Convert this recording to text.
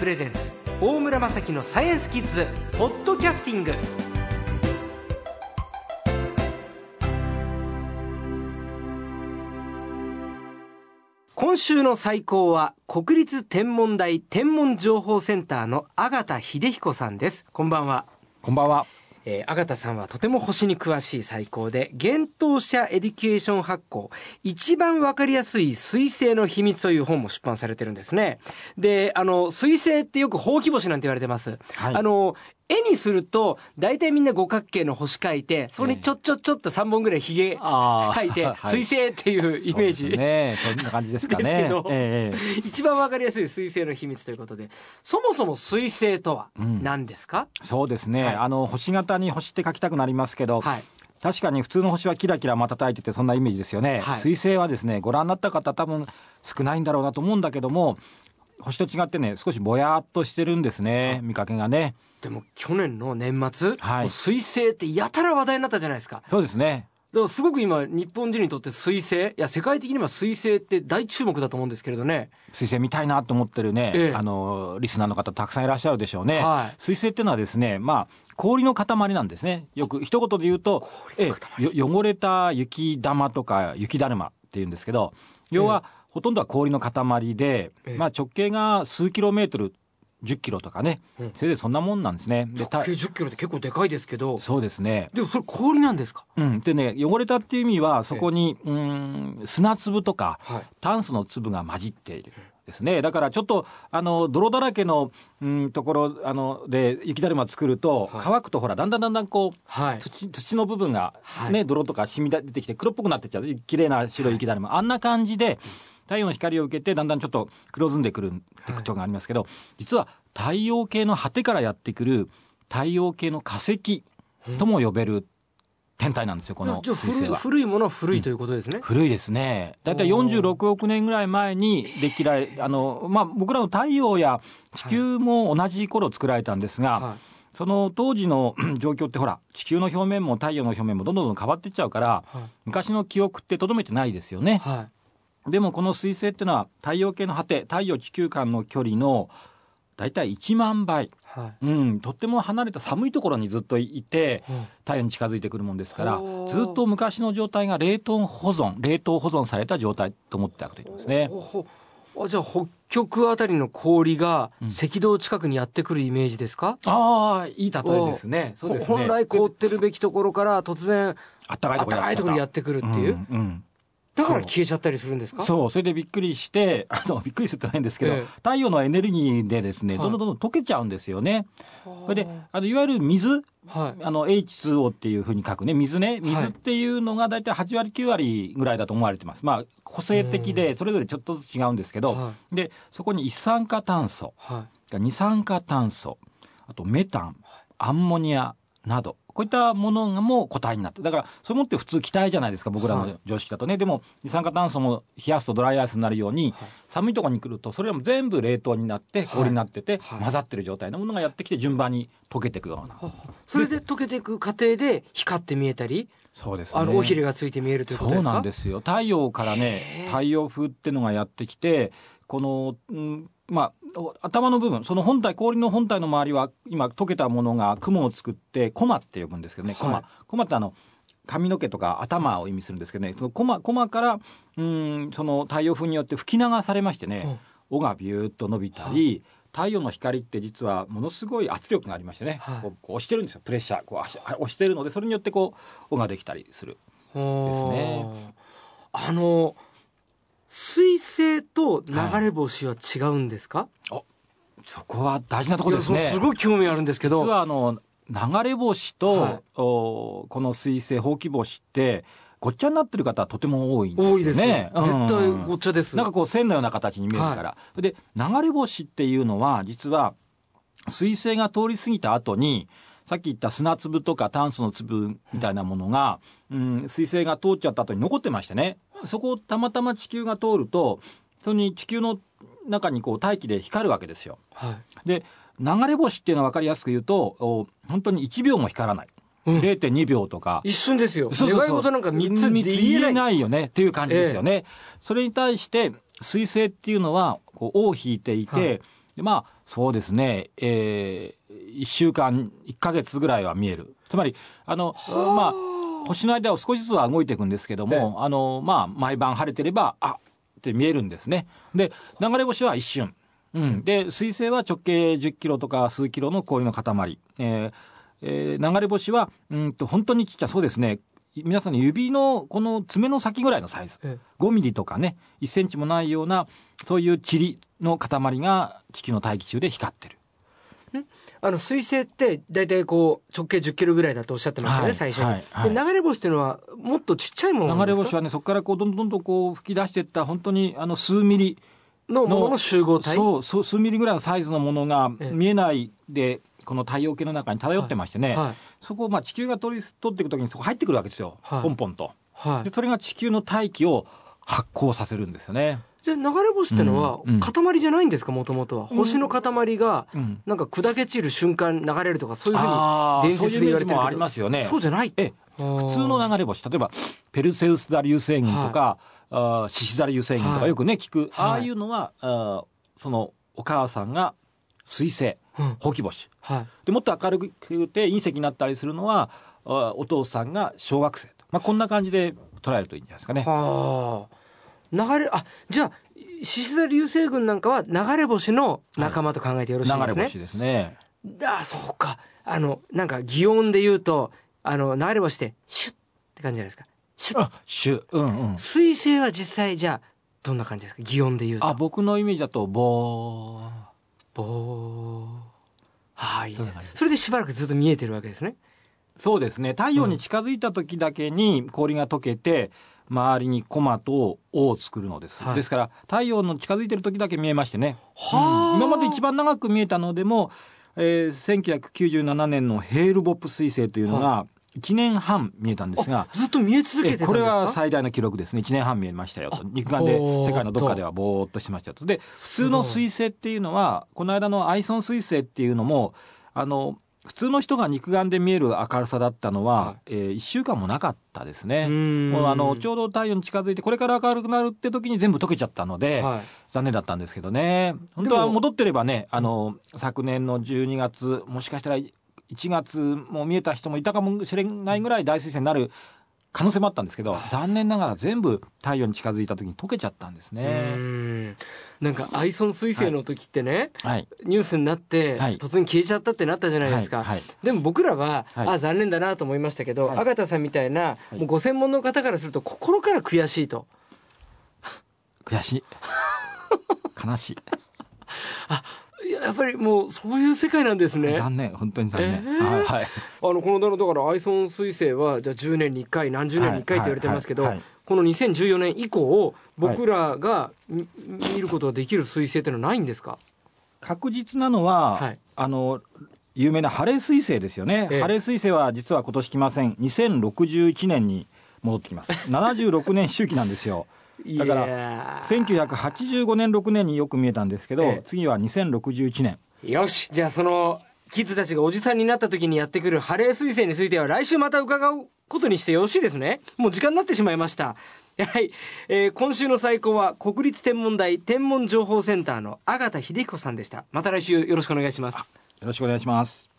プレゼンツ大村正樹のサイエンスキッズポッドキャスティング。今週の最高は国立天文台天文情報センターの縣秀彦さんです。こんばんは。こんばんは。えー、アガタさんはとても星に詳しい最高で、幻冬舎エデュケーション発行、一番わかりやすい彗星の秘密という本も出版されてるんですね。で、あの、水星ってよくほうき星なんて言われてます。はい、あの、絵にすると、大体みんな五角形の星描いて、そこにちょっちょっちょっと3本ぐらい髭描いて、水星っていうイメージ。ね。そんな感じですかね。ですけど、えー、一番わかりやすい水星の秘密ということで、そもそも水星とは何ですか、うん、そうですね、はい、あの、星型に星って書きたくなりますけど、はい。確かに普通の星はキラキラ瞬いててそんなイメージですよね、はい、水星はですねご覧になった方多分少ないんだろうなと思うんだけども星と違ってね少しぼやっとしてるんですね見かけがね。でも去年の年末、はい、水星ってやたら話題になったじゃないですか。そうですね。だからすごく今日本人にとって水星いや世界的には水星って大注目だと思うんですけれどね。水星見たいなと思ってるね、ええ、あのリスナーの方たくさんいらっしゃるでしょうね、はい、水星っていうのはですねまあ氷の塊なんですね。よく一言で言うと、ええ、汚れた雪玉とか雪だるまっていうんですけど要は、えほとんどは氷の塊で、まあ、直径が数キロメートル10キロとかね、うん、それでそんなもんなんですね。直径10キロって結構でかいですけど。そうですね。でもそれ氷なんですか？うん。でね、汚れたっていう意味は、そこに、うん、砂粒とか、炭素の粒が混じっている。ですね。だからちょっと、あの、泥だらけの、うん、ところ、あの、で、雪だるま作ると、はい、乾くとほら、だんだんだんだんこう、はい、土、土の部分が、ね、はい、泥とか染み出てきて黒っぽくなってっちゃう。綺麗な白い雪だるま。あんな感じで、太陽の光を受けてだんだんちょっと黒ずんでくる特徴がありますけど、実は太陽系の果てからやってくる太陽系の化石とも呼べる天体なんですよ、この水星は。古いものは古いということですね。うん、古いですね。だいたい46億年ぐらい前に歴来、あの、まあ、僕らの太陽や地球も同じ頃作られたんですが、はいその当時の 状況ってほら地球の表面も太陽の表面もどんどんどん変わっていっちゃうから、はい、昔の記憶ってとどめてないですよね。はい、でもこの彗星っていうのは太陽系の果て太陽地球間の距離の大体1万倍、はい、うん、とっても離れた寒いところにずっといて、うん、太陽に近づいてくるもんですからずっと昔の状態が冷凍保存冷凍保存された状態と思ってあげといますね。あじゃあ北極あたりの氷が赤道近くにやってくるイメージですか、うん、ああいい例えですね。そうですね。本来凍ってるべきところから突然あったかいところにやってくるっていう、うんうんだから消えちゃったりするんですか？そう。それでびっくりして あのびっくりするとないんですけど、ええ、太陽のエネルギーでですねどんどんどんどん溶けちゃうんですよね。それであのいわゆる水、はい、あの H2O っていうふうに書くね。水ね。水っていうのが大体8割9割ぐらいだと思われてます。まあ個性的でそれぞれちょっとずつ違うんですけど、はい、でそこに一酸化炭素、はい、二酸化炭素。あとメタン。アンモニアなどこういったものがもう固体になって、だから、それもって普通気体じゃないですか、僕らの常識だとね。はい、でも、二酸化炭素も冷やすとドライアイスになるように、はい、寒いところに来ると、それも全部冷凍になって、氷になってて、はい、混ざってる状態のものがやってきて、順番に溶けていくような。それで溶けていく過程で、光って見えたり、そうです、ね、あの尾ひれがついて見えるということですか？そうなんですよ。太陽からね、太陽風っていうのがやってきて、この、うんまあ、頭の部分、その本体、氷の本体の周りは、今溶けたものが雲を作って、コマって呼ぶんですけどね、コマ。はい、コマってあの、髪の毛とか頭を意味するんですけどね、そのコマ、コマから、うん、その太陽風によって吹き流されましてね、尾がビューッと伸びたり、はい。太陽の光って実はものすごい圧力がありましてね、はい、こう押してるんですよ。プレッシャー。こう押してるのでそれによってこう尾ができたりするですね。あの水星と流れ星は違うんですか、はい、そこは大事なところですね。すごい興味あるんですけど。実はあの流れ星と、はい、おこの水星ほうき星ってごっちゃになってる方はとても多いんですね。多いですね。絶対ごっちゃです。なんかこう線のような形に見えるから。はい、で、流れ星っていうのは、実は、水星が通り過ぎた後に、さっき言った砂粒とか炭素の粒みたいなものが、うん、水星が通っちゃった後に残ってましてね。そこをたまたま地球が通ると、それに地球の中にこう大気で光るわけですよ。はい、で、流れ星っていうのは分かりやすく言うと、本当に1秒も光らない。うん、0.2秒とか。一瞬ですよ。そうそうそう。ことなんか3つ3つ言えないよねっていう感じですよね。ええ、それに対して、水星っていうのは、こう、尾を引いていて、はいでまあそうですね、えー、1週間1か月ぐらいは見えるつまりあのまあ星の間を少しずつは動いていくんですけども、あのまあ毎晩晴れてればあって見えるんですねで流れ星は一瞬うん、で水星は直径10キロとか数キロの氷の塊、えーえー、流れ星はうんと本当にちっちゃい。そうですね。皆さんの指のこの爪の先ぐらいのサイズ、ええ、5ミリとかね。1センチもないようなそういう塵の塊が地球の大気中で光ってる。あの水星って大体こう直径10キロぐらいだとおっしゃってましたね、はい、最初に、はい。はい、流れ星っていうのはもっとちっちゃいもの流れ星はねそこからこうどんどんどんこう吹き出していった本当にあの数ミリのものの集合体？そう数ミリぐらいのサイズのものが見えないで、この太陽系の中に漂ってましてね、はい。そこをまあ地球が取り取っていくときにそこ入ってくるわけですよ、ポンポンと、でそれが地球の大気を発光させるんですよね。じゃ流れ星ってのは塊じゃないんですか？もともとは、星の塊がなんか砕け散る瞬間流れるとかそういうふうに伝説で言われてるけど。ありますよね。そうじゃない。え普通の流れ星例えばペルセウス座流星群とか、はい、獅子座流星群とかよくね聞く、ああいうのはあそのお母さんが水星、ほうき星、はい、でもっと明るくて隕石になったりするのはお父さんが小学生と、まあ、こんな感じで捉えるといいんじゃないですかね。はあ。流れあじゃあ獅子座流星群なんかは流れ星の仲間と考えてよろしいですね。はい、流れ星ですね。あそうか。あのなんか擬音で言うとあの流れ星ってシュッって感じじゃないですか。シュッ。シュうんうん。水星は実際じゃあどんな感じですか？擬音で言うと。あ僕のイメージだとボー。ボー。はい、それでしばらくずっと見えてるわけですね。そうですね。太陽に近づいた時だけに氷が溶けて、周りにコマと尾を作るのです、はい、ですから太陽の近づいてる時だけ見えましてね、はうん、今まで一番長く見えたのでも、えー、1997年のヘールボップ彗星というのが1年半見えたんですがずっと見え続けてこれは最大の記録ですね。1年半見えましたよと。肉眼で世界のどっかではぼーっとしてましたと。で普通の彗星っていうのはこの間のアイソン彗星っていうのもあの普通の人が肉眼で見える明るさだったのは、はい、えー、1週間もなかったですね。もうあのちょうど太陽に近づいてこれから明るくなるって時に全部溶けちゃったので、はい、残念だったんですけどね。本当は戻ってればねあの昨年の12月もしかしたら1月も見えた人もいたかもしれないぐらい大水星になる可能性もあったんですけど残念ながら全部太陽に近づいた時に溶けちゃったんですね。なんかアイソン彗星の時ってね、はい、ニュースになって、はい、突然消えちゃったってなったじゃないですか、はい、でも僕らは、あ残念だなと思いましたけど、アガタさんみたいな、もうご専門の方からすると心から悔しいと。悔しい。悲しい。あ やっぱりもうそういう世界なんですね。残念、本当に残念。えー、はい、はい。あのこのだからアイソン彗星はじゃあ10年に1回何十年に1回って言われてますけど、この2014年以降僕らが見ることができる彗星ってのはないんですか？確実なのは、はい、あの有名なハレー彗星ですよね。えー、ハレー彗星は実は今年来ません。2061年に戻ってきます。76年周期なんですよ。だから1985年6年によく見えたんですけど、ええ、次は2061年。よし。じゃあそのキッズたちがおじさんになった時にやってくるハレー彗星については来週また伺うことにしてよろしいですね。もう時間になってしまいました。はい、えー、今週の最高は国立天文台天文情報センターの阿形秀彦さんでした。また来週よろしくお願いします。よろしくお願いします